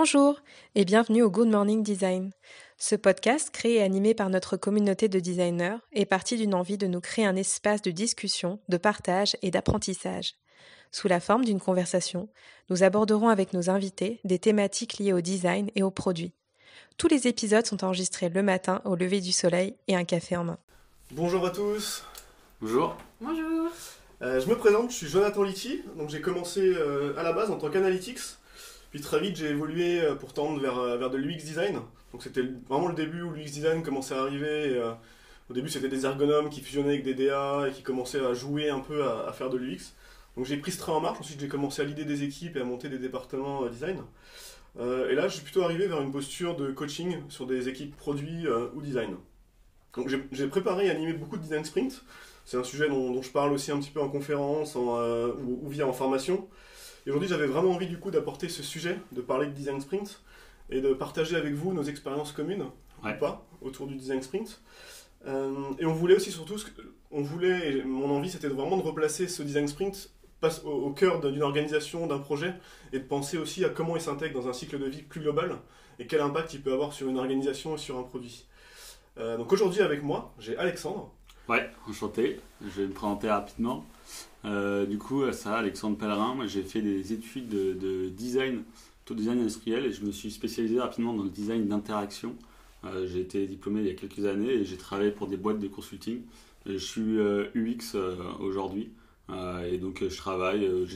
Bonjour et bienvenue au Good Morning Design. Ce podcast, créé et animé par notre communauté de designers, est parti d'une envie de nous créer un espace de discussion, de partage et d'apprentissage. Sous la forme d'une conversation, nous aborderons avec nos invités des thématiques liées au design et aux produits. Tous les épisodes sont enregistrés le matin au lever du soleil et un café en main. Bonjour à tous. Bonjour. Bonjour. Euh, je me présente, je suis Jonathan Litchi. Donc j'ai commencé euh, à la base en tant qu'analytics. Puis très vite j'ai évolué euh, pour tendre vers, euh, vers de l'UX design. Donc c'était vraiment le début où l'UX design commençait à arriver. euh, au début c'était des ergonomes qui fusionnaient avec des DA et qui commençaient à jouer un peu à, faire de l'UX. Donc j'ai pris ce train en marche. Ensuite j'ai commencé à l'idée des équipes et à monter des départements design. Et là je suis plutôt arrivé vers une posture de coaching sur des équipes produits ou design. Donc j'ai- préparé et animé beaucoup de design sprint. C'est un sujet dont, je parle aussi un petit peu en conférence en, ou, ou via en formation. Et aujourd'hui, j'avais vraiment envie du coup d'apporter ce sujet, de parler de design sprint et de partager avec vous nos expériences communes Ouais. ou pas autour du design sprint. Euh, et on voulait aussi surtout, on voulait, et mon envie c'était vraiment de replacer ce design sprint passe au, au cœur d'une organisation, d'un projet, et de penser aussi à comment il s'intègre dans un cycle de vie plus global et quel impact il peut avoir sur une organisation et sur un produit. Euh, donc aujourd'hui avec moi, j'ai Alexandre. Ouais, enchanté. Je vais me présenter rapidement. Euh, du coup, ça, Alexandre Pellerin. Moi, j'ai fait des études de, de design, plutôt design industriel, et je me suis spécialisé rapidement dans le design d'interaction. Euh, j'ai été diplômé il y a quelques années et j'ai travaillé pour des boîtes de consulting. Je suis euh, UX euh, aujourd'hui. Euh, et donc, euh, je travaille, euh,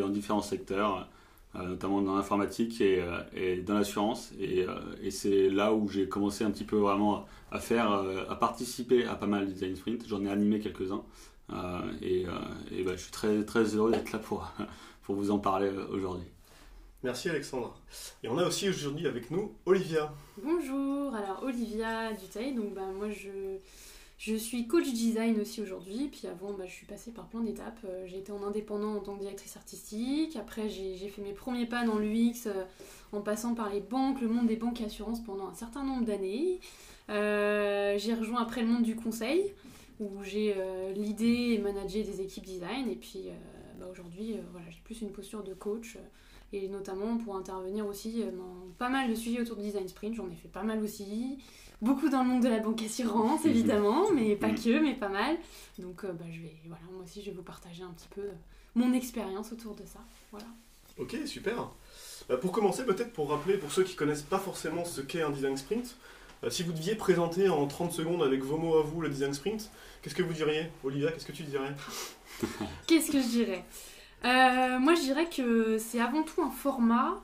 dans différents secteurs, euh, notamment dans l'informatique et, euh, et dans l'assurance. Et, euh, et c'est là où j'ai commencé un petit peu vraiment à faire, euh, à participer à pas mal de design sprint. J'en ai animé quelques-uns. Euh, et euh, et bah, je suis très, très heureux d'être là pour, pour vous en parler euh, aujourd'hui. Merci Alexandre. Et on a aussi aujourd'hui avec nous Olivia. Bonjour. Alors Olivia Duteil. Donc bah moi je je suis coach design aussi aujourd'hui. Puis avant bah, je suis passée par plein d'étapes. Euh, J'ai été en indépendant en tant que directrice artistique. Après j'ai fait mes premiers pas dans l'UX euh, en passant par les banques, le monde des banques et assurances pendant un certain nombre d'années. Euh, j'ai rejoint après le monde du conseil où j'ai euh, et managé des équipes design. Et puis bah, aujourd'hui voilà j'ai plus une posture de coach. Et notamment pour intervenir aussi euh, dans pas mal de sujets autour du design sprint. J'en ai fait pas mal aussi. Beaucoup dans le monde de la banque assurance, Mhm. évidemment, mais pas Mhm. que, mais pas mal. Donc euh, bah, je vais, voilà, moi aussi, je vais vous partager un petit peu euh, mon expérience autour de ça. Voilà. Ok, super. Bah, pour commencer, peut-être pour rappeler, pour ceux qui connaissent pas forcément ce qu'est un design sprint, euh, si vous deviez présenter en 30 secondes avec vos mots à vous le design sprint, qu'est-ce que vous diriez? Olivia, qu'est-ce que tu dirais? Qu'est-ce que je dirais? Euh, Moi, je dirais que c'est avant tout un format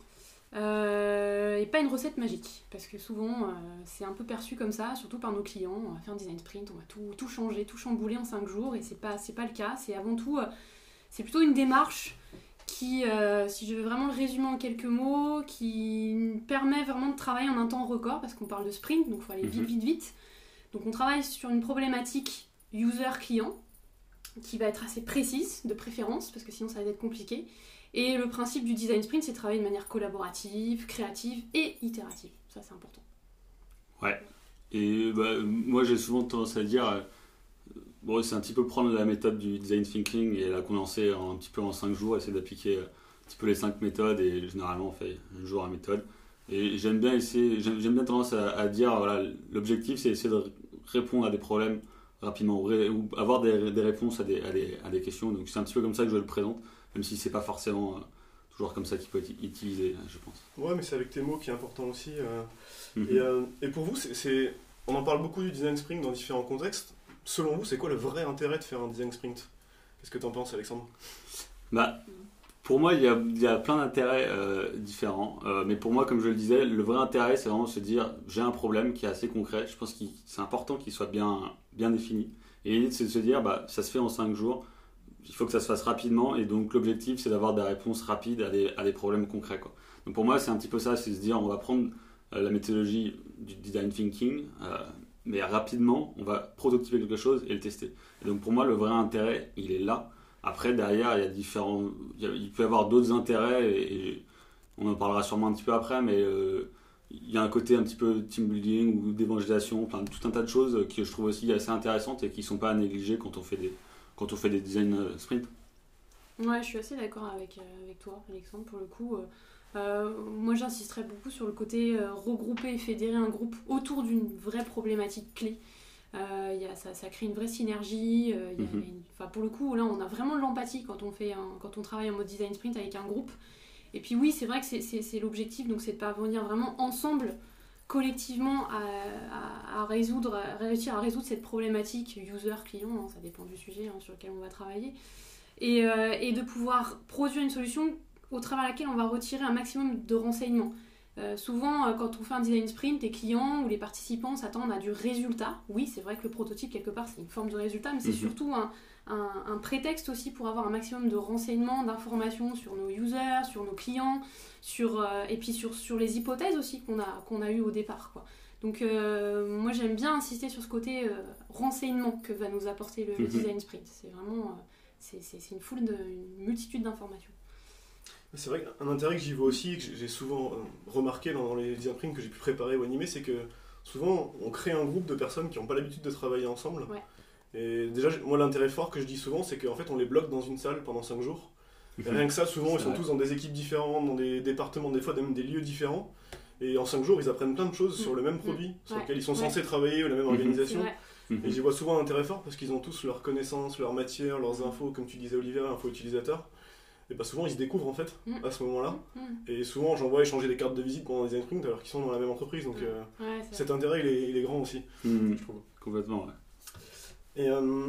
euh, et pas une recette magique. Parce que souvent, euh, c'est un peu perçu comme ça, surtout par nos clients. On va faire un design sprint, on va tout, tout changer, tout chambouler en 5 jours, et c'est pas, c'est pas le cas. C'est avant tout, c'est plutôt une démarche qui, si je veux vraiment le résumer en quelques mots, qui permet vraiment de travailler en un temps record, parce qu'on parle de sprint, donc il faut aller vite, Mhm. vite, vite. Donc on travaille sur une problématique user-client qui va être assez précise, de préférence, parce que sinon ça va être compliqué. Et le principe du design sprint, c'est de travailler de manière collaborative, créative et itérative. Ça, c'est important. Et bah, moi, j'ai souvent tendance à dire, euh, bon, c'est un petit peu prendre la méthode du design thinking et la condenser en, un petit peu en 5 jours, essayer d'appliquer un petit peu les 5 méthodes et généralement on fait un jour à méthode. Et j'aime bien essayer, j'aime bien tendance à, à dire, voilà, l'objectif c'est essayer de répondre à des problèmes rapidement ou, avoir des, des réponses à des, à, des, à des questions. Donc c'est un petit peu comme ça que je le présente, même si c'est pas forcément euh, toujours comme ça qu'il peut être utilisé, je pense. Ouais, mais c'est avec tes mots qui est important aussi. euh. Mhm. Et, euh, et pour vous, c'est- c'est, on en parle beaucoup du design sprint dans différents contextes. Selon vous, c'est quoi le vrai intérêt de faire un design sprint? Qu'est-ce que tu en penses, Alexandre? Bah, pour moi, il y a, plein d'intérêts euh, différents. Euh, mais pour moi, comme je le disais, le vrai intérêt, c'est vraiment de se dire j'ai un problème qui est assez concret. Je pense que c'est important qu'il soit bien, défini. Et l'idée, c'est de se dire bah, ça se fait en 5 jours. Il faut que ça se fasse rapidement. Et donc, l'objectif, c'est d'avoir des réponses rapides à des, problèmes concrets. Donc, pour moi, c'est un petit peu ça c'est de se dire on va prendre euh, la méthodologie du design thinking. mais rapidement, on va prototyper quelque chose et le tester. Donc pour moi, le vrai intérêt, il est là. Après, derrière, il y a différents. Il, peut y avoir d'autres intérêts, et, on en parlera sûrement un petit peu après, mais euh, il y a un côté un petit peu team building ou d'évangélisation, tout un tas de choses que je trouve aussi assez intéressantes et qui ne sont pas à négliger quand on fait des, quand on fait des design euh, sprint. Ouais, je suis assez d'accord avec, euh, avec toi, Alexandre. Pour le coup, moi, j'insisterais beaucoup sur le côté regrouper et fédérer un groupe autour d'une vraie problématique clé. Euh, y a, ça, ça, crée une vraie synergie. Euh, mhm. pour le coup, là, on a vraiment de l'empathie quand, on fait quand on travaille en mode design sprint avec un groupe. Et puis oui, c'est vrai que c'est l'objectif, donc c'est de parvenir vraiment ensemble, collectivement, à, à, résoudre, réussir à résoudre cette problématique user-client, hein, ça dépend du sujet hein, sur lequel on va travailler, et, euh, et, de pouvoir produire une solution au travers de laquelle on va retirer un maximum de renseignements. Euh, souvent, euh, quand on fait un design sprint, les clients ou les participants s'attendent à du résultat. Oui, c'est vrai que le prototype, quelque part, c'est une forme de résultat, mais c'est mhm. surtout un, prétexte aussi pour avoir un maximum de renseignements, d'informations sur nos users, sur nos clients, sur, euh, et puis sur, sur les hypothèses aussi qu'on a, qu'on a eues au départ. Quoi. Donc, moi, j'aime bien insister sur ce côté renseignement que va nous apporter le, mhm. design sprint. C'est vraiment c'est, une foule, de, une multitude d'informations. C'est vrai qu'un intérêt que j'y vois aussi, que j'ai souvent euh, remarqué dans les design que j'ai pu préparer ou animer, c'est que souvent on crée un groupe de personnes qui n'ont pas l'habitude de travailler ensemble. Et déjà, moi l'intérêt fort que je dis souvent, c'est qu'en fait on les bloque dans une salle pendant 5 jours. Et rien que ça, souvent ils sont tous dans des équipes différentes, dans des départements, des fois même des lieux différents. Et en 5 jours, ils apprennent plein de choses sur le même produit, sur lequel ils sont censés travailler, ou la même organisation. Et j'y vois souvent un intérêt fort parce qu'ils ont tous leurs connaissances, leurs matières, leurs infos, comme tu disais Olivier, infos utilisateurs et bah souvent ils se découvrent en fait mm. à ce moment-là. Mm. Et souvent j'en vois échanger des cartes de visite pendant des sprint alors qu'ils sont dans la même entreprise. Donc euh, cet intérêt il est, il est, grand aussi, mm. je trouve. Complètement, ouais. Et euh,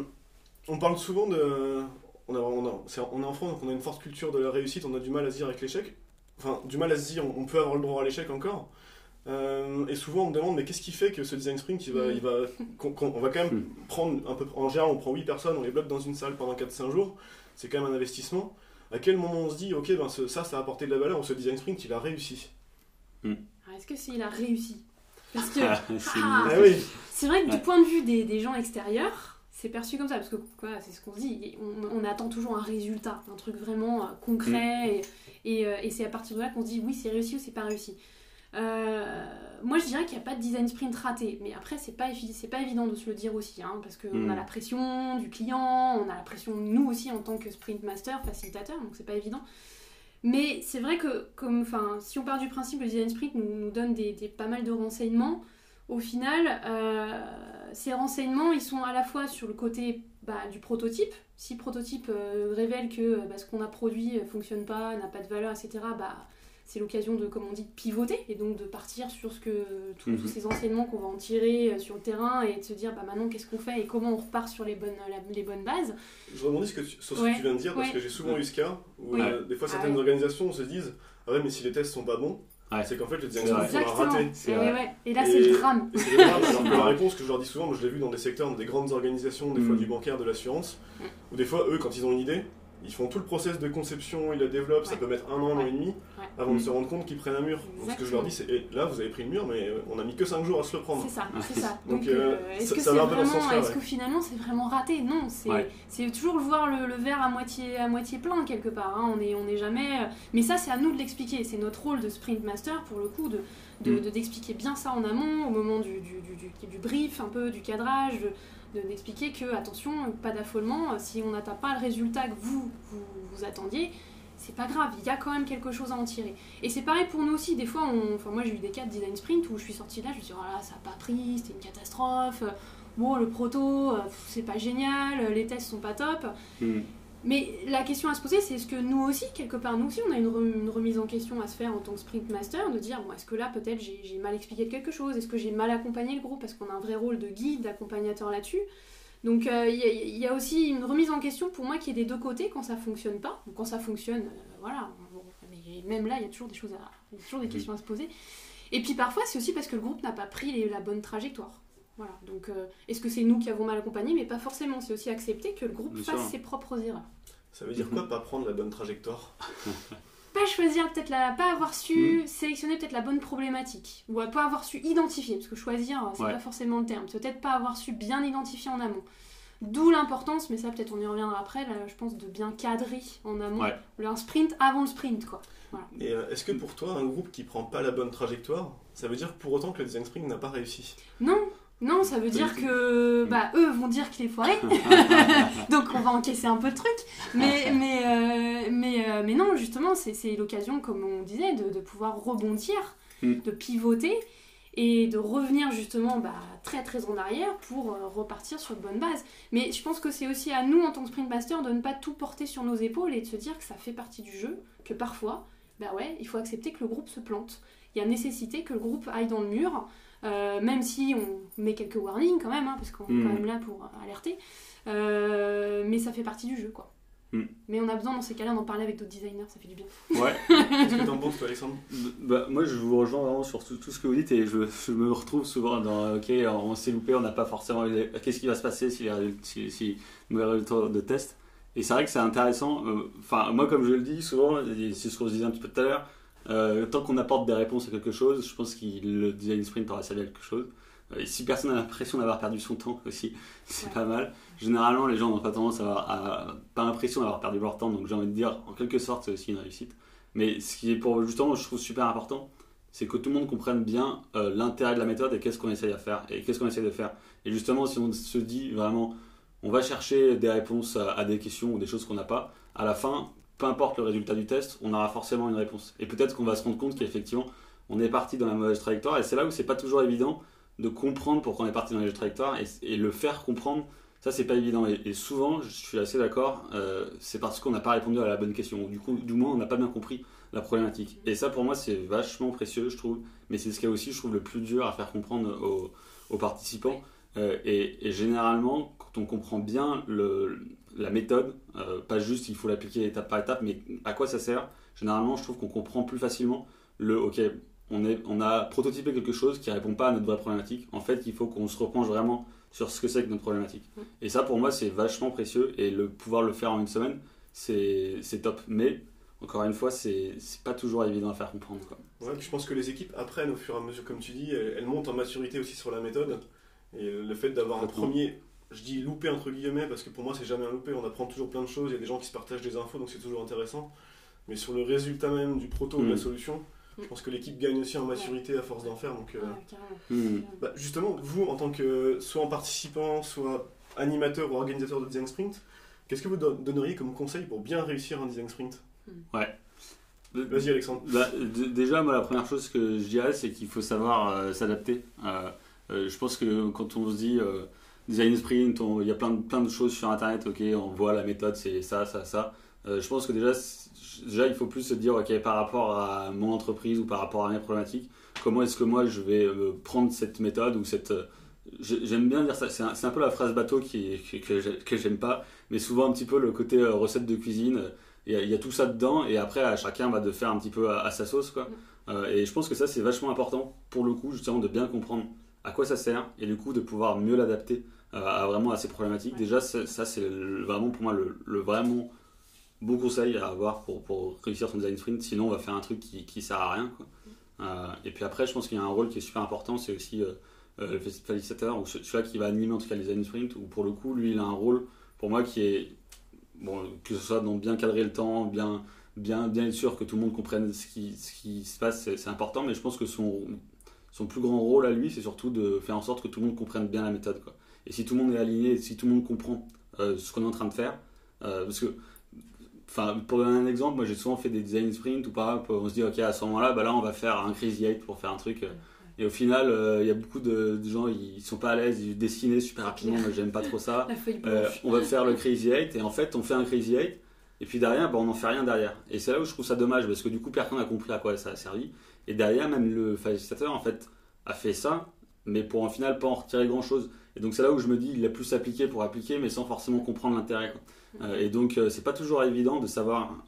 on parle souvent de. On, a, on, a, est, on est en France donc on a une forte culture de la réussite, on a du mal à se dire avec l'échec. Enfin, du mal à se dire, on, peut avoir le droit à l'échec encore. Euh, et souvent on me demande mais qu'est-ce qui fait que ce design sprint il va, il va, on va quand même prendre un peu en général on prend 8 personnes on les bloque dans une salle pendant 4-5 jours c'est quand même un investissement à quel moment on se dit, ok, ben ça, ça a apporté de la valeur, ce design sprint, il a réussi hmm. ah, Est-ce que c'est il a réussi Parce que ah, ah, c'est vrai que du point de vue des, des gens extérieurs, c'est perçu comme ça, parce que quoi, c'est ce qu'on se dit, on, attend toujours un résultat, un truc vraiment euh, concret, hmm. et, euh, et c'est à partir de là qu'on se dit oui, c'est réussi ou c'est pas réussi. Euh, moi, je dirais qu'il n'y a pas de design sprint raté. Mais après, c'est pas, c'est pas évident de se le dire aussi. Hein, parce qu'on a hmm. la pression du client, on a la pression de nous aussi en tant que sprint master, facilitateur. Donc, c'est pas évident. Mais c'est vrai que, comme, enfin, si on part du principe que le design sprint nous, nous donne des, pas mal de renseignements, au final, euh, ces renseignements, ils sont à la fois sur le côté bah, du prototype. Si le prototype euh, révèle que bah, ce qu'on a produit ne fonctionne pas, n'a pas de valeur, etc., bah, c'est l'occasion de, comme on dit, pivoter et donc de partir sur ce que tous, mhm. ces enseignements qu'on va en tirer euh, sur le terrain et de se dire bah maintenant qu'est-ce qu'on fait et comment on repart sur les bonnes, les bonnes bases. Je rebondis sur ce que tu viens de dire parce que j'ai souvent eu ce cas où euh, des fois ah certaines organisations se disent ah ouais mais si les tests sont pas bons c'est qu'en fait le design sprint a raté. Et, là c'est le drame. C'est le drame. Alors que la réponse que je leur dis souvent, moi je l'ai vu dans des secteurs, dans des grandes organisations, des fois mm. du bancaire, de l'assurance, où des fois eux quand ils ont une idée, ils font tout le process de conception, ils la développent, ça peut mettre un an, un an et demi, avant de se rendre compte qu'ils prennent un mur. Donc ce que je leur dis, c'est eh, là, vous avez pris le mur, mais euh, on a mis que 5 jours à se le prendre. C'est ça, c'est ça. Donc, euh, euh, est-ce que ça, vraiment, est-ce que finalement c'est vraiment raté? Non, c'est toujours voir le, verre à moitié, à moitié plein quelque part. Hein. On n'est on est jamais. Mais ça, c'est à nous de l'expliquer. C'est notre rôle de sprint master pour le coup de mm. d'expliquer de, bien ça en amont, au moment du, du, du, du, brief, un peu du cadrage, d'expliquer que, attention, pas d'affolement, si on n'atteint pas le résultat que vous, vous, attendiez, c'est pas grave, il y a quand même quelque chose à en tirer. Et c'est pareil pour nous aussi, des fois, on, enfin, moi j'ai eu des cas de design sprint où je suis sortie là, je me suis dit, oh ça n'a pas pris, c'était une catastrophe, bon, le proto, euh, c'est pas génial, les tests sont pas top. Hmm. Mais la question à se poser, c'est est-ce que nous aussi, quelque part, nous aussi, on a une, remise en question à se faire en tant que sprint master, de dire, bon, est-ce que là, peut-être, j'ai mal expliqué quelque chose? Est-ce que j'ai mal accompagné le groupe? Parce qu'on a un vrai rôle de guide, d'accompagnateur là-dessus. Donc, euh, il y, a aussi une remise en question pour moi qui est des deux côtés quand ça fonctionne pas. quand ça fonctionne, euh, voilà. mais même là, il y a toujours des choses à, y a toujours des questions à se poser. Et puis parfois, c'est aussi parce que le groupe n'a pas pris la bonne trajectoire. Voilà, donc euh, est-ce que c'est nous qui avons mal accompagné? Mais pas forcément, c'est aussi accepter que le groupe fasse ses propres erreurs. Ça veut dire quoi, pas prendre la bonne trajectoire Pas choisir, peut-être la, pas avoir su hmm. sélectionner peut-être la bonne problématique, ou pas avoir su identifier, parce que choisir, c'est pas forcément le terme, peut-être pas avoir su bien identifier en amont. D'où l'importance, mais ça peut-être on y reviendra après, là, je pense, de bien cadrer en amont un sprint avant le sprint. Quoi. Et euh, est-ce que pour toi, un groupe qui prend pas la bonne trajectoire, ça veut dire pour autant que le design sprint n'a pas réussi? Non, Non, ça veut dire que bah, eux vont dire qu'il est foiré, donc on va encaisser un peu de trucs. Mais, mais, euh, mais, euh, mais non, justement, c'est l'occasion, comme on disait, de, de pouvoir rebondir, Mm. de pivoter et de revenir justement bah, très très en arrière pour euh, repartir sur de bonnes bases. Mais je pense que c'est aussi à nous en tant que Sprint Master de ne pas tout porter sur nos épaules et de se dire que ça fait partie du jeu, que parfois, bah ouais, il faut accepter que le groupe se plante. Il y a nécessité que le groupe aille dans le mur, euh, même si on met quelques warnings quand même, hein, parce qu'on est quand même là pour alerter. Euh, mais ça fait partie du jeu, quoi. Mm. Mais on a besoin dans ces cas-là d'en parler avec d'autres designers, ça fait du bien. Ouais. Qu'est-ce que t'en penses, toi, Alexandre? Bah, moi, je vous rejoins vraiment sur tout, tout ce que vous dites et je, je me retrouve souvent dans OK, on s'est loupé, on n'a pas forcément. Qu'est-ce qui va se passer si les résultats, si, si mauvais résultats de test? Et c'est vrai que c'est intéressant. euh, Enfin, moi, comme je le dis souvent, c'est ce qu'on se disait un petit peu tout à l'heure, euh, tant qu'on apporte des réponses à quelque chose, je pense que le design sprint aura servi à quelque chose. Euh, si personne n'a l'impression d'avoir perdu son temps aussi, c'est pas mal. Généralement, les gens n'ont pas tendance à, avoir- l'impression d'avoir perdu leur temps, donc j'ai envie de dire, en quelque sorte, c'est aussi une réussite. Mais ce qui est pour justement, je trouve super important, c'est que tout le monde comprenne bien euh, l'intérêt de la méthode et qu'est-ce qu'on essaye à faire et qu'est-ce qu'on essaye de faire. Et justement, si on se dit vraiment, on va chercher des réponses à des questions ou des choses qu'on n'a pas, à la fin, peu importe le résultat du test, on aura forcément une réponse. Et peut-être qu'on va se rendre compte qu'effectivement, on est parti dans la mauvaise trajectoire. Et c'est là où c'est pas toujours évident de comprendre pourquoi on est parti dans la mauvaise trajectoire et, et le faire comprendre. Ça, c'est pas évident. Et, et souvent, je suis assez d'accord, euh, c'est parce qu'on n'a pas répondu à la bonne question. Ou du coup, du moins, on n'a pas bien compris la problématique. Et ça, pour moi, c'est vachement précieux, je trouve. Mais c'est ce qui est aussi, je trouve, le plus dur à faire comprendre aux, aux participants. Euh, et, et généralement, on comprend bien le, la méthode, euh, pas juste il faut l'appliquer étape par étape, mais à quoi ça sert, généralement, je trouve qu'on comprend plus facilement le OK, on, est, on a prototypé quelque chose qui répond pas à notre vraie problématique. En fait, il faut qu'on se repenche vraiment sur ce que c'est que notre problématique. Et ça, pour moi, c'est vachement précieux. Et le pouvoir le faire en une semaine, c'est top. Mais, encore une fois, c'est pas toujours évident à faire comprendre. Quoi. Ouais, je pense que les équipes apprennent au fur et à mesure, comme tu dis, elles, elles montent en maturité aussi sur la méthode. Et le fait d'avoir un premier, je dis loupé entre guillemets, parce que pour moi c'est jamais un loupé, on apprend toujours plein de choses, il y a des gens qui se partagent des infos, donc c'est toujours intéressant. Mais sur le résultat même du proto ou de la Mm. solution, je Mm. pense que l'équipe gagne aussi en maturité à force d'en faire. Donc, euh, Ouais. Hmm. bah, justement, vous, en tant que soit en participant, soit animateur ou organisateur de design sprint, qu'est-ce que vous don- donneriez comme conseil pour bien réussir un design sprint? Vas-y Alexandre. Bah, déjà, moi, la première chose que je dirais, c'est qu'il faut savoir euh, s'adapter. Euh, euh, je pense que quand on se dit euh, design sprint, il y a plein de, plein de choses sur Internet, ok, on voit la méthode, c'est ça, ça, ça. Euh, je pense que déjà, déjà, il faut plus se dire, ok, par rapport à mon entreprise ou par rapport à mes problématiques, comment est-ce que moi je vais euh, prendre cette méthode ou cette. euh, j'ai- J'aime bien dire ça, c'est un, un peu la phrase bateau qui, qui- que j'ai- que j'aime pas, mais souvent un petit peu le côté recette de cuisine. Il y, a, tout ça dedans et après à chacun va de faire un petit peu à, à sa sauce quoi. Et je pense que ça c'est vachement important pour le coup justement de bien comprendre à quoi ça sert et du coup de pouvoir mieux l'adapter euh, à vraiment problématiques. Ouais. Déjà ça c'est vraiment pour moi le, le vraiment bon conseil à avoir pour, pour réussir son design sprint. Sinon on va faire un truc qui, qui sert à rien quoi. Euh, et puis après je pense qu'il y a un rôle qui est super important c'est aussi euh, euh, le facilitateur ou ce- celui-là qui va animer en tout cas les design sprint où pour le coup lui il a un rôle pour moi qui est bon, que ce soit dans bien cadrer le temps, bien, bien, bien être sûr que tout le monde comprenne ce qui, ce qui se passe, c'est c'est important, mais je pense que son, son plus grand rôle à lui, c'est surtout de faire en sorte que tout le monde comprenne bien la méthode. Quoi. Et si tout le monde est aligné, si tout le monde comprend euh, ce qu'on est en train de faire, euh, parce que, enfin, pour donner un exemple, moi j'ai souvent fait des design sprints par exemple on se dit, ok, à ce moment-là, bah là on va faire un crazy eight pour faire un truc. euh, et au final, euh, il y a beaucoup de, de gens, ils sont pas à l'aise, ils dessinent super rapidement, moi j'aime pas trop ça. Euh, on va faire le Crazy 8 et en fait on fait un Crazy 8 et puis derrière bah, on n'en fait rien derrière et c'est là où je trouve ça dommage parce que du coup personne n'a compris à quoi ça a servi et derrière même le facilitateur en fait a fait ça mais pour en final pas en retirer grand chose et donc c'est là où je me dis il a plus appliqué pour appliquer mais sans forcément comprendre l'intérêt quoi. Euh, et donc euh, c'est pas toujours évident de savoir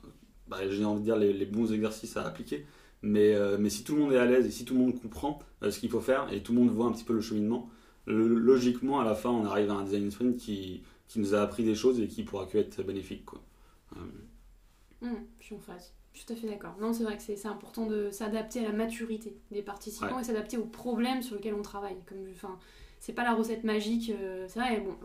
bah, j'ai envie de dire les, les bons exercices à appliquer mais, euh, mais si tout le monde est à l'aise et si tout le monde comprend euh, ce qu'il faut faire et tout le monde voit un petit peu le cheminement le- logiquement à la fin on arrive à un design sprint qui, qui nous a appris des choses et qui pourra que être bénéfique. Quoi. Hum, je suis en phase. Tout à fait d'accord. Non, c'est vrai que c'est important de s'adapter à la maturité des participants Ouais. et s'adapter aux problèmes sur lesquels on travaille. Comme, enfin, c'est pas la recette magique. euh, c'est vrai, bon,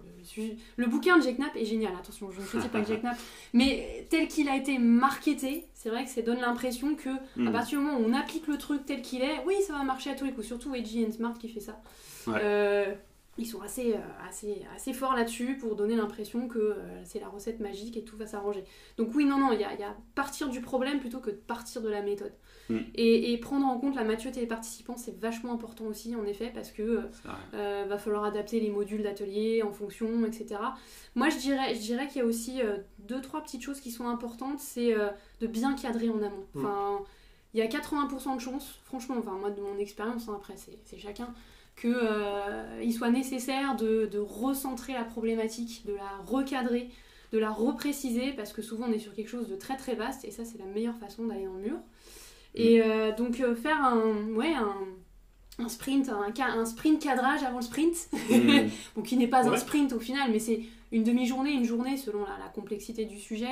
le, bouquin de Jack Knapp est génial. Attention, je ne critique pas Jack Knapp, mais tel qu'il a été marketé, c'est vrai que ça donne l'impression que hmm. à partir du moment où on applique le truc tel qu'il est, oui, ça va marcher à tous les coups. Surtout Edgy and Smart qui fait ça. Ouais. Euh, ils sont assez, euh, assez, assez forts là-dessus pour donner l'impression que euh, c'est la recette magique et tout va s'arranger. Donc oui, non, non, il y a, y a, partir du problème plutôt que de partir de la méthode. Mm. Et, et, prendre en compte la maturité des participants, c'est vachement important aussi, en effet, parce que euh, va falloir adapter les modules d'atelier en fonction, etc. Moi, je dirais, je dirais qu'il y a aussi deux, trois petites choses qui sont importantes, c'est de bien cadrer en amont. Mm. Enfin, il y a 80% de chances, franchement, enfin moi de mon expérience, hein, après c'est chacun, qu'il euh, soit nécessaire de, de, recentrer la problématique, de la recadrer, de la repréciser, parce que souvent on est sur quelque chose de très très vaste, et ça c'est la meilleure façon d'aller dans le mur. Et euh, donc euh, faire un, ouais, un, un sprint, un, un, sprint cadrage avant le sprint, mmh. bon, qui n'est pas ouais. un sprint au final, mais c'est une demi-journée, une journée selon la, la, complexité du sujet,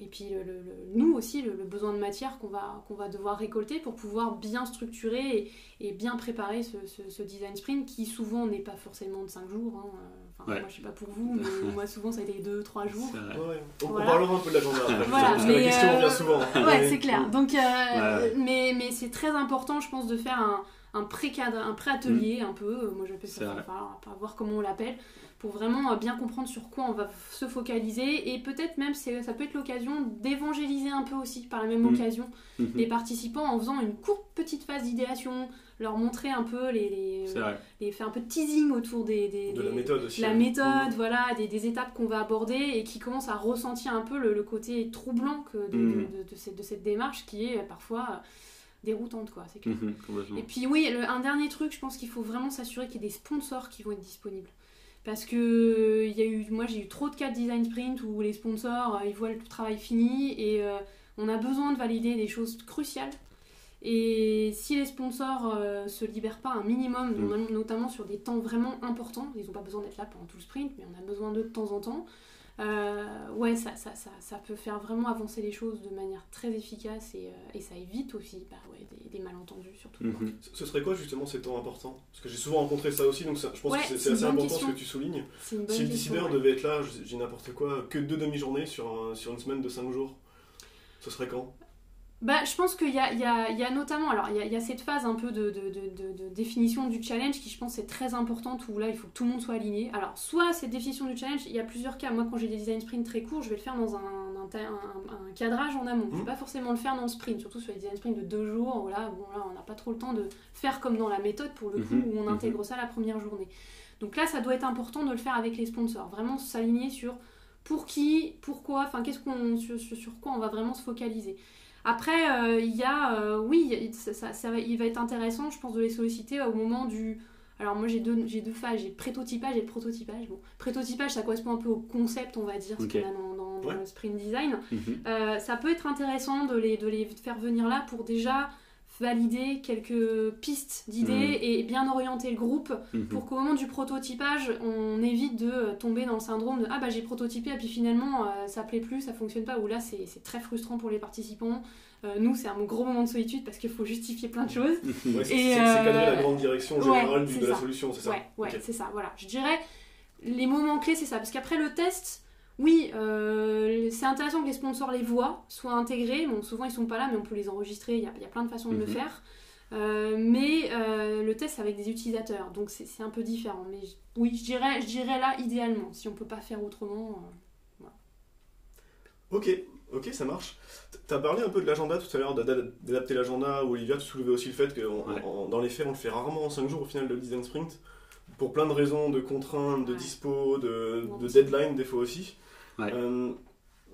et puis le, le, nous aussi le, besoin de matière qu'on va, qu'on va devoir récolter pour pouvoir bien structurer et, et bien préparer ce, ce, ce, design sprint qui souvent n'est pas forcément de 5 jours. Hein. Enfin, ouais. Moi je sais pas pour vous, mais moi souvent ça a été 2-3 jours. Ouais. On, voilà. on, parlera un peu de l'agenda après. voilà, parce mais que la question euh, souvent. Hein. Ouais, c'est clair. Donc, euh, mais, mais c'est très important je pense de faire un, un pré-cadre, un pré-atelier mmh. un peu. Moi j'appelle ça, enfin, on va voir comment on l'appelle pour vraiment bien comprendre sur quoi on va se focaliser. Et peut-être même ça peut être l'occasion d'évangéliser un peu aussi par la même mmh. occasion mmh. les participants en faisant une courte petite phase d'idéation leur montrer un peu les, les, les, faire un peu de teasing autour des, des de des, la méthode aussi la méthode mmh. voilà des, des, étapes qu'on va aborder et qui commencent à ressentir un peu le, le côté troublant que de, de, de, cette, de cette démarche qui est parfois déroutante quoi c'est clair. Et puis oui le, un dernier truc je pense qu'il faut vraiment s'assurer qu'il y ait des sponsors qui vont être disponibles parce que y a eu, moi j'ai eu trop de cas de design sprint où les sponsors ils voient le travail fini et euh, on a besoin de valider des choses cruciales. Et si les sponsors euh, se libèrent pas un minimum, mmh. notamment sur des temps vraiment importants, ils n'ont pas besoin d'être là pendant tout le sprint, mais on a besoin d'eux de temps en temps, euh, ouais, ça, ça, ça, ça, peut faire vraiment avancer les choses de manière très efficace et, euh, et ça évite aussi bah, ouais, des, des, malentendus surtout. Mm -hmm. Ce serait quoi justement ces temps importants? Parce que j'ai souvent rencontré ça aussi, donc ça, je pense ouais, que c'est assez important question. ce que tu soulignes. Si le décideur ouais. devait être là, j'ai n'importe quoi, que deux demi-journées sur, un, sur une semaine de cinq jours, ce serait quand? Bah, je pense qu'il y a, y, a, y a, notamment, alors il y a, y a, cette phase un peu de, de, de, de, définition du challenge qui je pense est très importante où là il faut que tout le monde soit aligné. Alors soit cette définition du challenge, il y a plusieurs cas. Moi quand j'ai des design sprints très courts, je vais le faire dans un, un, un, un cadrage en amont. Mmh. Je ne vais pas forcément le faire dans le sprint, surtout sur les design sprints de deux jours où là, bon, là on n'a pas trop le temps de faire comme dans la méthode pour le coup mmh. où on intègre mmh. ça la première journée. Donc là ça doit être important de le faire avec les sponsors, vraiment s'aligner sur pour qui, pourquoi, enfin qu'est-ce qu'on sur quoi on va vraiment se focaliser. Après, euh, il y a, euh, oui, ça, ça, ça, il va être intéressant, je pense, de les solliciter au moment du. Alors moi j'ai deux, deux phases, j'ai prototypage et le prototypage. Bon, prototypage ça correspond un peu au concept on va dire, okay. ce qu'on a dans, dans, dans ouais. le sprint design. Mm -hmm. euh, ça peut être intéressant de les, de les faire venir là pour déjà valider quelques pistes d'idées mmh. et bien orienter le groupe mmh. pour qu'au moment du prototypage, on évite de tomber dans le syndrome de ah bah j'ai prototypé et puis finalement euh, ça plaît plus, ça fonctionne pas, ou là c'est très frustrant pour les participants. Euh, nous, c'est un gros moment de solitude parce qu'il faut justifier plein de choses. ouais, c'est euh... la grande direction générale ouais, de la solution, c'est ça Ouais, ouais okay. c'est ça, voilà. Je dirais les moments clés, c'est ça. Parce qu'après le test, oui, euh, c'est intéressant que les sponsors les voient, soient intégrés. Bon, souvent ils sont pas là, mais on peut les enregistrer. Il y a, y a plein de façons de mm -hmm. le faire. Euh, mais euh, le test avec des utilisateurs, donc c'est un peu différent. Mais oui, je dirais, je dirais là idéalement, si on peut pas faire autrement. Voilà. Ok, ok, ça marche. Tu as parlé un peu de l'agenda tout à l'heure, d'adapter l'agenda. Olivia, tu soulevais aussi le fait que ouais. dans les faits, on le fait rarement en 5 jours au final de design sprint. Pour plein de raisons, de contraintes, de ouais. dispo, de, de deadline des fois aussi. Ouais. Euh,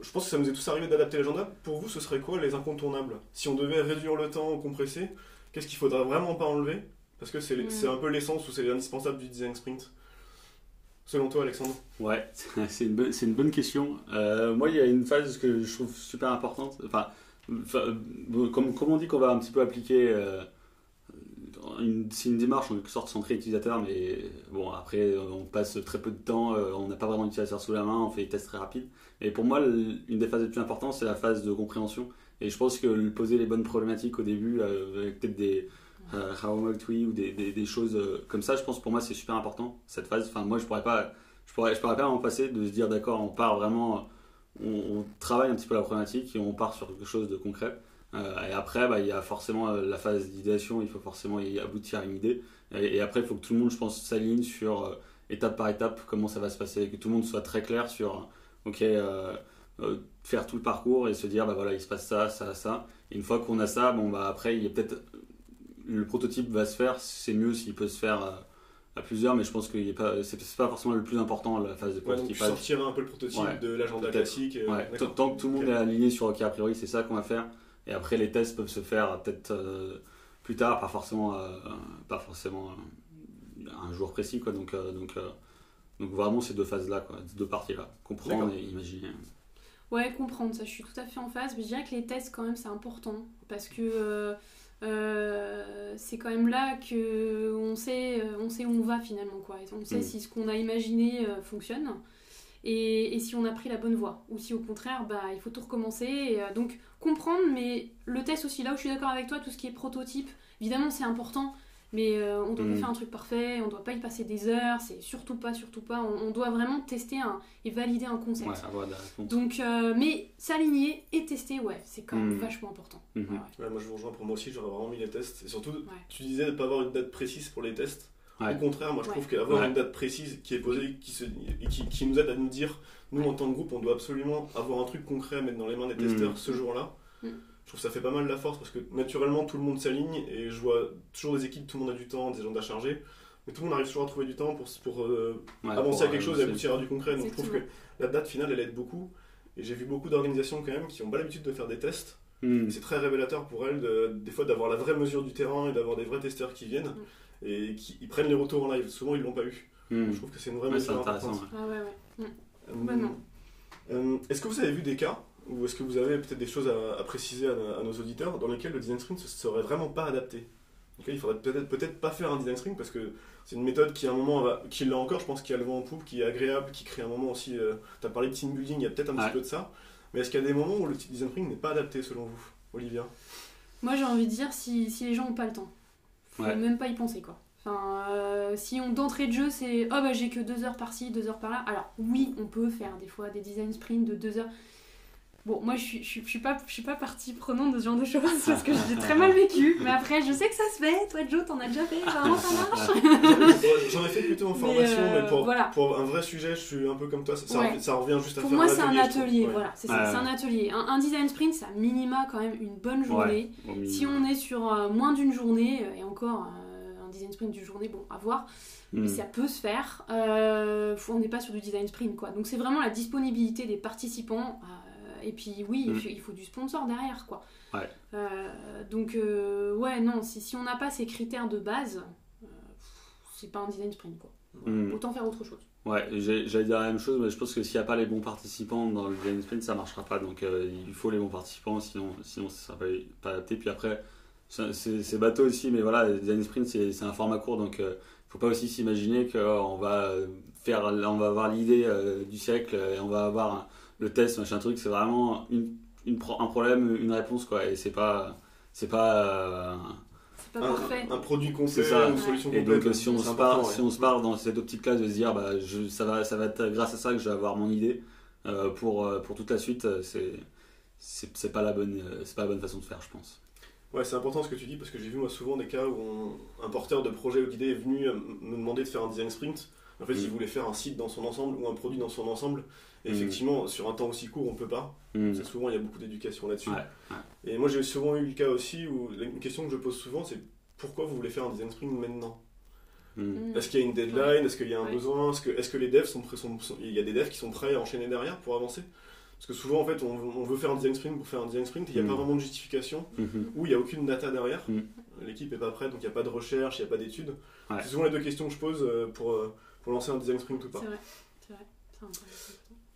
je pense que ça nous est tous arrivé d'adapter l'agenda. Pour vous, ce serait quoi les incontournables? Si on devait réduire le temps ou compresser, qu'est-ce qu'il faudrait vraiment pas enlever? Parce que c'est mmh. un peu l'essence ou c'est l'indispensable du design sprint. Selon toi, Alexandre? Ouais, c'est une, une, bonne question. Euh, moi, il y a une phase que je trouve super importante. Enfin, comme, comme on dit qu'on va un petit peu appliquer. Euh, c'est une démarche en quelque sorte centrée utilisateur, mais bon, après, on passe très peu de temps, euh, on n'a pas vraiment d'utilisateur sous la main, on fait des tests très rapides. Et pour moi, une des phases les plus importantes, c'est la phase de compréhension. Et je pense que poser les bonnes problématiques au début, euh, avec peut-être des euh, ou des, des, choses euh, comme ça, je pense pour moi, c'est super important, cette phase. Enfin, moi, je pourrais pas, je pourrais, je pourrais pas m'en passer de se dire, d'accord, on part vraiment, on, travaille un petit peu la problématique et on part sur quelque chose de concret. Euh, et après, bah, il y a forcément la phase d'idéation, il faut forcément y aboutir à une idée. Et, et après, il faut que tout le monde, je pense, s'aligne sur étape par étape comment ça va se passer, que tout le monde soit très clair sur, ok, euh, euh, faire tout le parcours et se dire, bah voilà, il se passe ça, ça, ça. Et une fois qu'on a ça, bon, bah après, il y a peut-être. Le prototype va se faire, c'est mieux s'il peut se faire euh, à plusieurs, mais je pense que c'est pas forcément le plus important la phase de Ouais, prototypage. sortirais un peu le prototype Ouais, de l'agenda classique. euh, Ouais, tant que tout le monde est aligné sur OK, a priori, c'est ça qu'on va faire. Et après, les tests peuvent se faire peut-être euh, plus tard, pas forcément, euh, pas forcément euh, un jour précis. Quoi. Donc, donc, donc vraiment, ces deux phases-là, quoi, ces deux parties-là. Comprendre et imaginer. Ouais, comprendre, ça je suis tout à fait en phase. Mais je dirais que les tests, quand même, c'est important. Parce que euh, c'est quand même là que on sait, on sait où on va finalement. Quoi. Et on sait Mm. si ce qu'on a imaginé fonctionne. Et, et si on a pris la bonne voie. Ou si au contraire, bah, il faut tout recommencer. Et, euh, donc comprendre, mais le test aussi, là où je suis d'accord avec toi, tout ce qui est prototype, évidemment c'est important. Mais euh, on doit pas Mm. faire un truc parfait, on doit pas y passer des heures, c'est surtout pas, surtout pas. On, on doit vraiment tester un, et valider un concept. Ouais, avoir des réponses. Donc, euh, mais s'aligner et tester, ouais, c'est quand même Mm. vachement important. Mhm. Ouais, ouais. Ouais, moi je vous rejoins pour moi aussi, j'aurais vraiment mis les tests. Et surtout, Ouais. tu disais de ne pas avoir une date précise pour les tests. Ouais. Au contraire, moi je Ouais. trouve qu'avoir Ouais. une date précise qui est posée, qui, se, et qui, qui nous aide à nous dire, nous en tant que groupe, on doit absolument avoir un truc concret à mettre dans les mains des testeurs Mm. ce jour-là. Mm. Je trouve que ça fait pas mal la force parce que naturellement tout le monde s'aligne et je vois toujours des équipes, tout le monde a du temps, des agendas chargés. Mais tout le monde arrive toujours à trouver du temps pour, pour euh, Ouais, avancer pour, à quelque euh, chose et aboutir à du concret. Donc je trouve que la date finale elle aide beaucoup. Et j'ai vu beaucoup d'organisations quand même qui ont pas l'habitude de faire des tests. Et C'est très révélateur pour elles, de- des fois, d'avoir la vraie mesure du terrain et d'avoir des vrais testeurs qui viennent Mm. Et qui ils prennent les retours en live. Souvent, ils l'ont pas eu. Mhm. Je trouve que c'est une vraie Ouais, c'est mesure intéressant. importante. ouais. Ah ouais, ouais. Euh, Complètement. euh, est-ce que vous avez vu des cas ou est-ce que vous avez peut-être des choses à, à préciser à, à nos auditeurs dans lesquels le design sprint ne serait vraiment pas adapté? Donc là, il faudrait peut-être peut-être pas faire un design sprint parce que c'est une méthode qui à un moment va- qui l'a encore, je pense qu'il y a le vent en poupe, qui est agréable, qui crée un moment aussi. tu as parlé de team building, il y a peut-être un Ouais. petit peu de ça. Mais est-ce qu'il y a des moments où le design sprint n'est pas adapté selon vous, Olivia? Moi, j'ai envie de dire si, si les gens ont pas le temps, faut Ouais. même pas y penser, quoi. Enfin, euh, si on d'entrée de jeu, c'est oh bah j'ai que deux heures par-ci, deux heures par-là. Alors oui, on peut faire des fois des design sprints de deux heures. Bon, moi je suis, je suis, je suis pas, je suis pas partie prenante de ce genre de choses parce que j'ai très mal vécu. Mais après, je sais que ça se fait. Toi, Joe, t'en as déjà fait. Vraiment, ça marche. J'en ai fait plutôt en formation, mais, euh, pour, voilà. pour un vrai sujet, je suis un peu comme toi. Ça, ça- Ouais. ça revient juste à Pour faire moi, un c'est un atelier. Voilà, c'est Ouais. c'est un atelier. Un, un design sprint, ça minima quand même une bonne journée. Si on est sur euh, moins d'une journée, euh, et encore euh, un design sprint d'une journée, bon, à voir, mais Mhm. ça peut se faire. Euh, faut- on n'est pas sur du design sprint, quoi. Donc c'est vraiment la disponibilité des participants. euh, et puis oui, il faut- il faut du sponsor derrière, quoi. Ouais. Euh, donc euh, ouais, non, si, si on n'a pas ces critères de base, euh, c'est pas un design sprint, quoi. Mhm. Autant faire autre chose. Ouais, j'allais dire la même chose, mais je pense que s'il n'y a pas les bons participants dans le design sprint, ça marchera pas. Donc euh, il faut les bons participants, sinon, sinon ça sera pas, adapté. Puis après, c'est bateau aussi, mais voilà, le design sprint c'est un format court, donc euh, faut pas aussi s'imaginer qu'on va faire, on va avoir l'idée euh, du siècle et on va avoir le test, machin truc. C'est vraiment une, une pro- un problème, une réponse quoi. Et c'est pas, c'est pas. euh, C'est pas parfait. Un, un produit complet, C'est ça. une solution Et complète. donc, euh, si on, se part, ouais. si on se part dans cette optique-là de se dire, bah, je, ça, va, ça va être grâce à ça que je vais avoir mon idée euh, pour, euh, pour toute la suite, euh, c'est pas la bonne c'est pas la bonne façon de faire, je pense. Ouais, c'est important ce que tu dis parce que j'ai vu moi souvent des cas où on- un porteur de projet ou d'idée est venu me demander de faire un design sprint. En fait, Mm. il voulait faire un site dans son ensemble ou un produit dans son ensemble. Et Mm. effectivement, sur un temps aussi court, on peut pas. Mm. C'est souvent, il y a beaucoup d'éducation là-dessus. Ouais, ouais. Et moi, j'ai souvent eu le cas aussi où une question que je pose souvent, c'est pourquoi vous voulez faire un design sprint maintenant Mm. Mm. Est-ce qu'il y a une deadline? Est-ce qu'il y a un Ouais. besoin? Est-ce que, les devs sont prêts sont- sont- Il y a des devs qui sont prêts à enchaîner derrière pour avancer? Parce que souvent, en fait, on, on veut faire un design sprint pour faire un design sprint et il n'y a Mm. pas vraiment de justification Mhm. ou il n'y a aucune data derrière. Mm. L'équipe n'est pas prête, donc il n'y a pas de recherche, il n'y a pas d'études. Ouais. C'est souvent les deux questions que je pose euh, pour, euh, pour lancer un design sprint ou pas. C'est vrai, c'est vrai.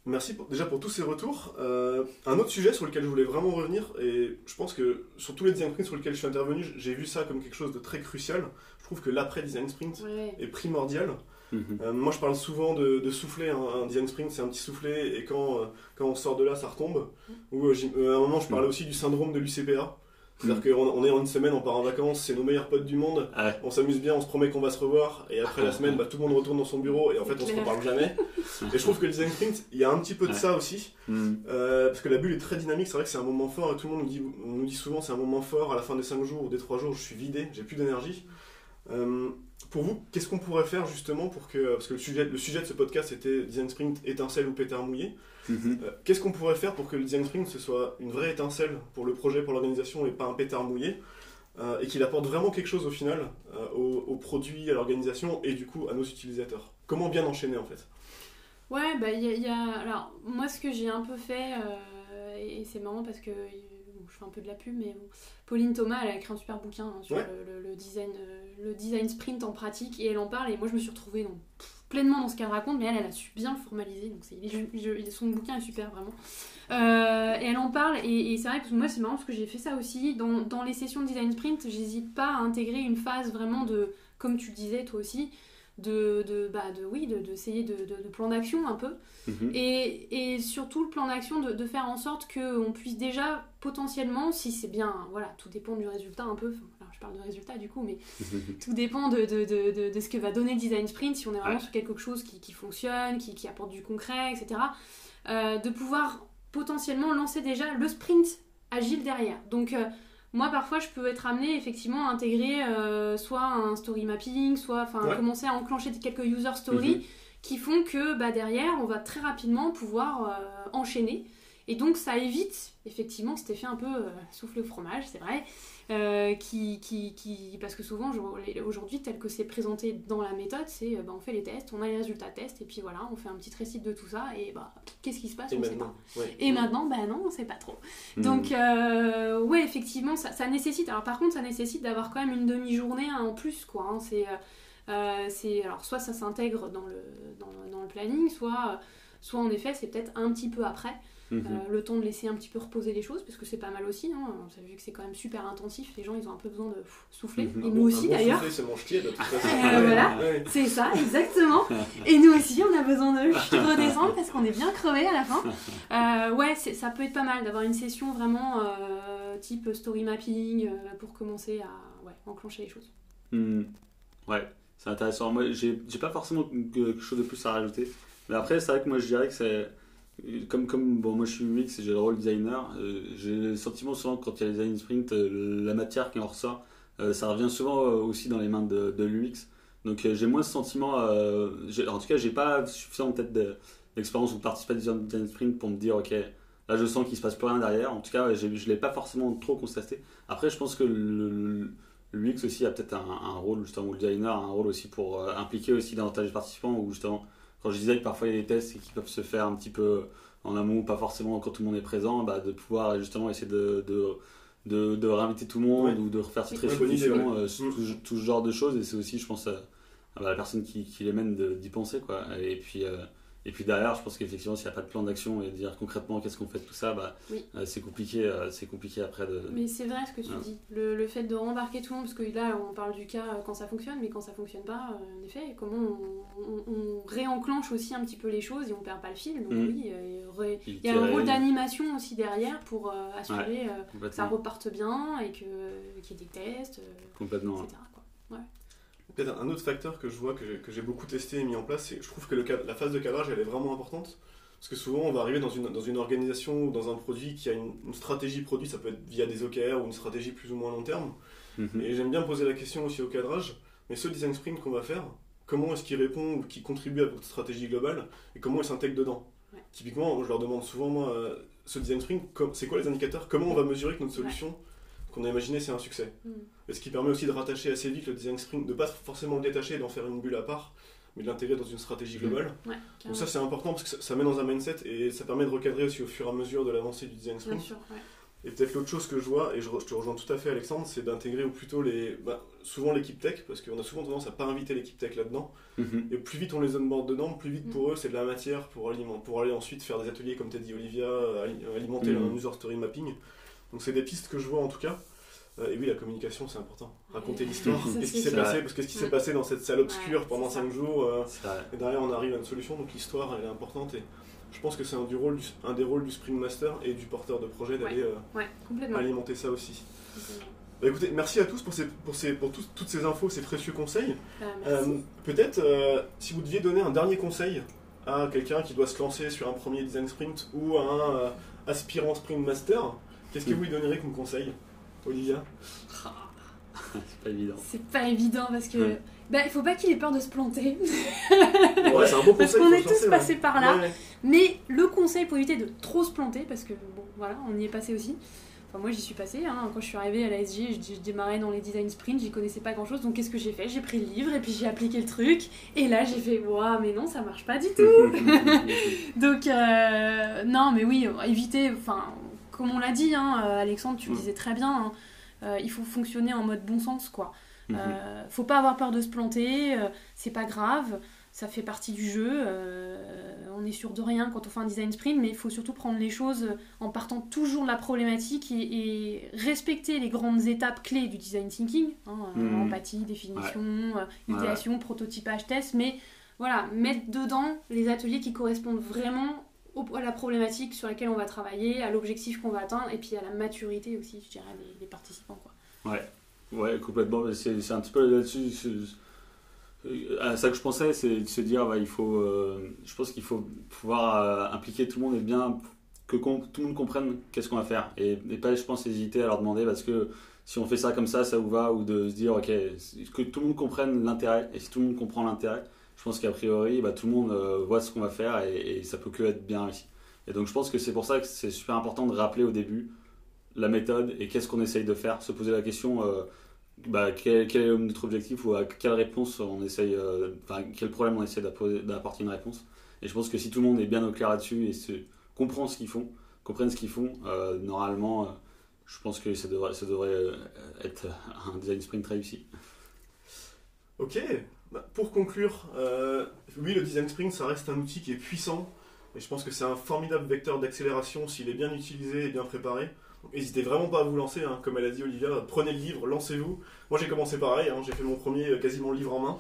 Merci pour- déjà pour tous ces retours. Euh, un autre sujet sur lequel je voulais vraiment revenir, et je pense que sur tous les design sprints sur lesquels je suis intervenu, j'ai vu ça comme quelque chose de très crucial. Je trouve que l'après-design sprint Ouais. est primordial. Mhm. Euh, moi, je parle souvent de, de souffler. hein. Un design sprint, c'est un petit soufflet, et quand, euh, quand on sort de là, ça retombe. Euh, euh, à un moment, je parlais aussi du syndrome de l'UCPA. C'est-à-dire qu'on on est en une semaine, on part en vacances, c'est nos meilleurs potes du monde, Ouais. on s'amuse bien, on se promet qu'on va se revoir, et après la semaine, bah, tout le monde retourne dans son bureau, et en fait, on se reparle jamais. Et je trouve que le design sprint, il y a un petit peu de Ouais. ça aussi. Mm. Euh, parce que la bulle est très dynamique, c'est vrai que c'est un moment fort et tout le monde nous dit, nous dit souvent c'est un moment fort à la fin des 5 jours ou des 3 jours, je suis vidé, j'ai plus d'énergie. Euh, pour vous, qu'est-ce qu'on pourrait faire justement pour que. Parce que le sujet, le sujet de ce podcast était Design Sprint étincelle ou pétard mouillé. Mhm. Euh, qu'est-ce qu'on pourrait faire pour que le Design Sprint ce soit une vraie étincelle pour le projet, pour l'organisation et pas un pétard mouillé euh, et qu'il apporte vraiment quelque chose au final euh, au, au produit, à l'organisation et du coup à nos utilisateurs? Comment bien enchaîner en fait? Ouais, bah il y, a- il y a. Alors, moi, ce que j'ai un peu fait, euh, et c'est marrant parce que. bon, je fais un peu de la pub, mais bon, Pauline Thomas, elle a écrit un super bouquin hein, sur Ouais. le, le- le design, euh, le design sprint en pratique, et elle en parle, et moi, je me suis retrouvée dans- pleinement dans ce qu'elle raconte, mais elle, elle a su bien le formaliser, donc il est- son bouquin est super, vraiment. Euh, et elle en parle, et, et c'est vrai que moi, c'est marrant parce que j'ai fait ça aussi. Dans, dans les sessions de design sprint, j'hésite pas à intégrer une phase vraiment de, comme tu le disais toi aussi, de, de, bah, de oui, de- d'essayer de, de, de plan d'action un peu. Mhm. Et, et surtout le plan d'action de, de faire en sorte qu'on puisse déjà potentiellement, si c'est bien, voilà, tout dépend du résultat un peu, alors je parle de résultat du coup, mais tout dépend de, de, de, de, ce que va donner le design sprint, si on est vraiment Ouais. sur quelque chose qui, qui fonctionne, qui, qui apporte du concret, etc. euh, de pouvoir potentiellement lancer déjà le sprint agile derrière. Donc euh, moi parfois je peux être amenée effectivement à intégrer euh, soit un story mapping, soit enfin Ouais. commencer à enclencher quelques user stories Mhm. qui font que bah, derrière on va très rapidement pouvoir enchaîner. Et donc ça évite effectivement cet effet un peu euh, souffle au fromage, c'est vrai, euh, qui, qui, qui, parce que souvent aujourd'hui tel que c'est présenté dans la méthode, c'est euh, bah, on fait les tests, on a les résultats tests, et puis voilà, on fait un petit récit de tout ça, et bah qu'est-ce qui se passe, Et on sait pas. ouais. Et maintenant, bah non, on sait pas trop. Mhm. Donc, euh, ouais, effectivement, ça, ça nécessite. Alors, par contre, ça nécessite d'avoir quand même une demi-journée hein, en plus, quoi. hein. C'est, euh, c'est, alors, soit ça s'intègre dans le, dans, le- dans le planning, soit, soit en effet, c'est peut-être un petit peu après, Mhm. euh, le temps de laisser un petit peu reposer les choses, parce que c'est pas mal aussi. Hein. Vous avez vu que c'est quand même super intensif. Les gens, ils ont un peu besoin de pff, souffler. Mhm. Et nous bon- aussi, bon d'ailleurs. c'est manche tiède, de toute façon. Euh, voilà. Ouais. C'est ça, exactement. Et nous aussi, on a besoin de redescendre parce qu'on est bien crevé à la fin. Euh, ouais, ça peut être pas mal d'avoir une session vraiment euh, type story mapping euh, pour commencer à ouais, enclencher les choses. Hmm. Ouais, c'est intéressant. Moi, j'ai j'ai pas forcément quelque chose de plus à rajouter. Mais après, c'est vrai que moi, je dirais que c'est. Comme, moi je suis UX et j'ai le rôle designer, euh, j'ai le sentiment souvent que quand il y a les design sprint, euh, la matière qui en ressort, euh, ça revient souvent aussi dans les mains de, de l'UX. Donc j'ai moins ce sentiment, en tout cas j'ai pas suffisamment peut-être de- d'expérience ou de participer à des design sprint pour me dire ok, là je sens qu'il se passe plus rien derrière. En tout cas, je l'ai pas forcément trop constaté. Après, je pense que l'UX aussi a peut-être un, rôle, justement, ou le designer a un rôle aussi pour impliquer aussi davantage les participants, ou justement, quand je disais que parfois il y a des tests qui peuvent se faire un petit peu en amont, pas forcément quand tout le monde est présent, bah, de pouvoir justement essayer de, de, de, de réinviter tout le monde Ouais. ou de refaire cette réflexion, euh, Mm. tout, tout ce genre de choses, et c'est aussi, je pense, à, à la personne qui, qui les mène d'y penser, quoi. Et puis, euh, et puis derrière, je pense qu'effectivement, s'il n'y a pas de plan d'action et dire concrètement qu'est-ce qu'on fait de tout ça, bah, Oui. euh, c'est compliqué, euh, c'est compliqué après de. Mais c'est vrai ce que tu Ouais. dis, le, le fait de rembarquer tout le monde, parce que là on parle du cas euh, quand ça fonctionne, mais quand ça fonctionne pas, euh, en effet, comment on, on- on réenclenche aussi un petit peu les choses et on perd pas le fil. Donc Mm. oui, ré- Il y a un rôle d'animation aussi derrière pour assurer que ça reparte bien et que- qu'il y ait des tests, Complètement. etc. quoi. Peut-être un autre facteur que je vois, que j'ai- que j'ai beaucoup testé et mis en place, c'est je trouve que le la phase de cadrage, elle est vraiment importante. Parce que souvent, on va arriver dans une, dans une organisation ou dans un produit qui a une, une stratégie produit, ça peut être via des OKR ou une stratégie plus ou moins long terme. Mhm. Et j'aime bien poser la question aussi au cadrage, mais ce design sprint qu'on va faire, comment est-ce qu'il répond ou qu'il contribue à votre stratégie globale et comment il s'intègre dedans? Ouais. Typiquement, je leur demande souvent, moi, euh, ce design sprint, c'est quoi les indicateurs? Comment on va mesurer que notre Ouais. solution qu'on a imaginée, c'est un succès Mm. Et ce qui permet aussi de rattacher assez vite le design sprint, de pas forcément le détacher et d'en faire une bulle à part, mais de l'intégrer dans une stratégie globale. Ouais, Donc ça, c'est important parce que ça, ça met dans un mindset et ça permet de recadrer aussi au fur et à mesure de l'avancée du design Bien sprint. sûr, ouais. Et peut-être l'autre chose que je vois, et je, te rejoins tout à fait Alexandre, c'est d'intégrer ou plutôt les, bah, souvent l'équipe tech, parce qu'on a souvent tendance à pas inviter l'équipe tech là-dedans. Mhm. Et plus vite on les onboard dedans, plus vite Mm. pour eux c'est de la matière pour, aliment- pour aller ensuite faire des ateliers comme t'a dit Olivia, euh, ali- alimenter Mm. un user story mapping. Donc c'est des pistes que je vois en tout cas. Euh, et oui, la communication c'est important. Raconter Ouais. l'histoire, qu'est-ce qui c'est s'est passé, parce que qu'est-ce qui s'est Ouais. passé dans cette salle obscure Ouais, pendant c'est 5 ça. jours. euh, et derrière, on arrive à une solution, donc l'histoire, elle est importante. Et je pense que c'est un, du rôle du- un des rôles du Spring Master et du porteur de projet d'aller euh, alimenter ça aussi. Bah, écoutez, merci à tous pour, ces, pour, ces, pour toutes ces infos, ces précieux conseils. Bah. Euh, Peut-être, euh, si vous deviez donner un dernier conseil à quelqu'un qui doit se lancer sur un premier design sprint ou à un euh, aspirant Spring Master, qu'est-ce que vous lui donnerez comme conseil, Olivia? C'est pas évident. C'est pas évident parce que. Ouais. Bah, il faut pas qu'il ait peur de se planter. Ouais, c'est un bon Parce conseil. qu'on faut est tous ouais. passés par là. Ouais, ouais. Mais le conseil pour éviter de trop se planter, parce que bon, voilà, on y est passé aussi. Enfin, moi j'y suis passée. Hein. Quand je suis arrivée à la SG, je, je démarrais dans les design sprints, j'y connaissais pas grand chose. Donc qu'est-ce que j'ai fait? J'ai pris le livre et puis j'ai appliqué le truc. Et là j'ai fait, waouh, mais non, ça marche pas du tout. Donc, euh, non, mais oui, éviter, enfin, comme on l'a dit, hein, euh, Alexandre, tu le Mm. disais très bien, hein, euh, il faut fonctionner en mode bon sens, quoi. Euh, faut pas avoir peur de se planter, euh, c'est pas grave, ça fait partie du jeu. on est sûr de rien quand on fait un design sprint, mais il faut surtout prendre les choses en partant toujours de la problématique et, et respecter les grandes étapes clés du design thinking hein, Mhm. empathie, définition, Ouais, idéation, prototypage, test, mais voilà, mettre dedans les ateliers qui correspondent vraiment à la problématique sur laquelle on va travailler, à l'objectif qu'on va atteindre, et puis à la maturité aussi, je dirais, des, participants. Quoi. Ouais, complètement. mais C'est un petit peu là-dessus. À ça que je pensais, c'est de se dire, ouais, il faut, euh, je pense qu'il faut pouvoir euh, impliquer tout le monde et bien que tout le monde comprenne qu'est-ce qu'on va faire. Et pas, je pense, hésiter à leur demander parce que si on fait ça comme ça, ça vous va, ou de se dire, ok, que tout le monde comprenne l'intérêt. Et si tout le monde comprend l'intérêt, je pense qu'a priori, bah, tout le monde euh, voit ce qu'on va faire et, et ça peut que être bien réussi. Et donc je pense que c'est pour ça que c'est super important de rappeler au début la méthode et qu'est-ce qu'on essaye de faire, se poser la question euh, bah, quel, est notre objectif ou à quelle réponse on essaye, euh, quel problème on essaie d'appo- d'apporter une réponse. Et je pense que si tout le monde est bien au clair là-dessus et comprend ce qu'ils font, comprennent ce qu'ils font, normalement, je pense que ça devrait, ça devrait être un design sprint réussi. Ok, Bah, pour conclure, euh, oui, le design sprint, ça reste un outil qui est puissant, et je pense que c'est un formidable vecteur d'accélération s'il est bien utilisé et bien préparé. N'hésitez vraiment pas à vous lancer, hein, comme elle a dit Olivia, prenez le livre, lancez-vous. Moi j'ai commencé pareil, hein, j'ai fait mon premier euh, quasiment livre en main.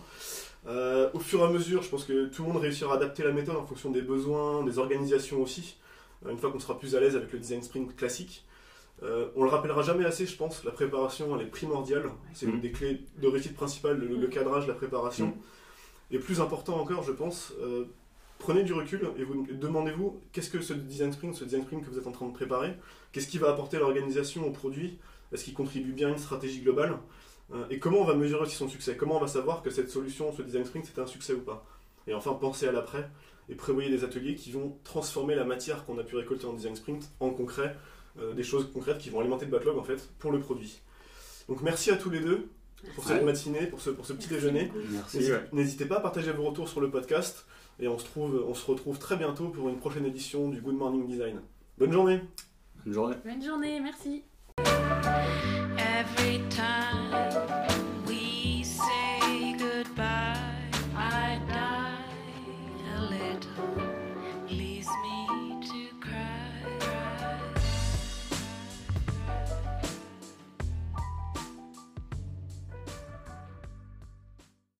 Euh, au fur et à mesure, je pense que tout le monde réussira à adapter la méthode en fonction des besoins, des organisations aussi, une fois qu'on sera plus à l'aise avec le design sprint classique. Euh, on le rappellera jamais assez, je pense, la préparation elle est primordiale. C'est une Mhm. des clés de réussite principale, le, le cadrage, la préparation. Mhm. Et plus important encore, je pense, euh, prenez du recul et vous et demandez-vous qu'est-ce que ce design sprint, ce design sprint que vous êtes en train de préparer, qu'est-ce qui va apporter à l'organisation au produit, est-ce qu'il contribue bien à une stratégie globale, euh, et comment on va mesurer aussi son succès, comment on va savoir que cette solution, ce design sprint, c'était un succès ou pas? Et enfin, pensez à l'après et prévoyez des ateliers qui vont transformer la matière qu'on a pu récolter en design sprint en concret, des choses concrètes qui vont alimenter le backlog en fait pour le produit. Donc merci à tous les deux pour cette Ouais. matinée, pour ce, pour ce petit Merci déjeuner. N'hésitez- N'hésitez pas à partager vos retours sur le podcast et on se, trouve, on se retrouve très bientôt pour une prochaine édition du Good Morning Design. Bonne journée Bonne journée. Bonne journée, merci.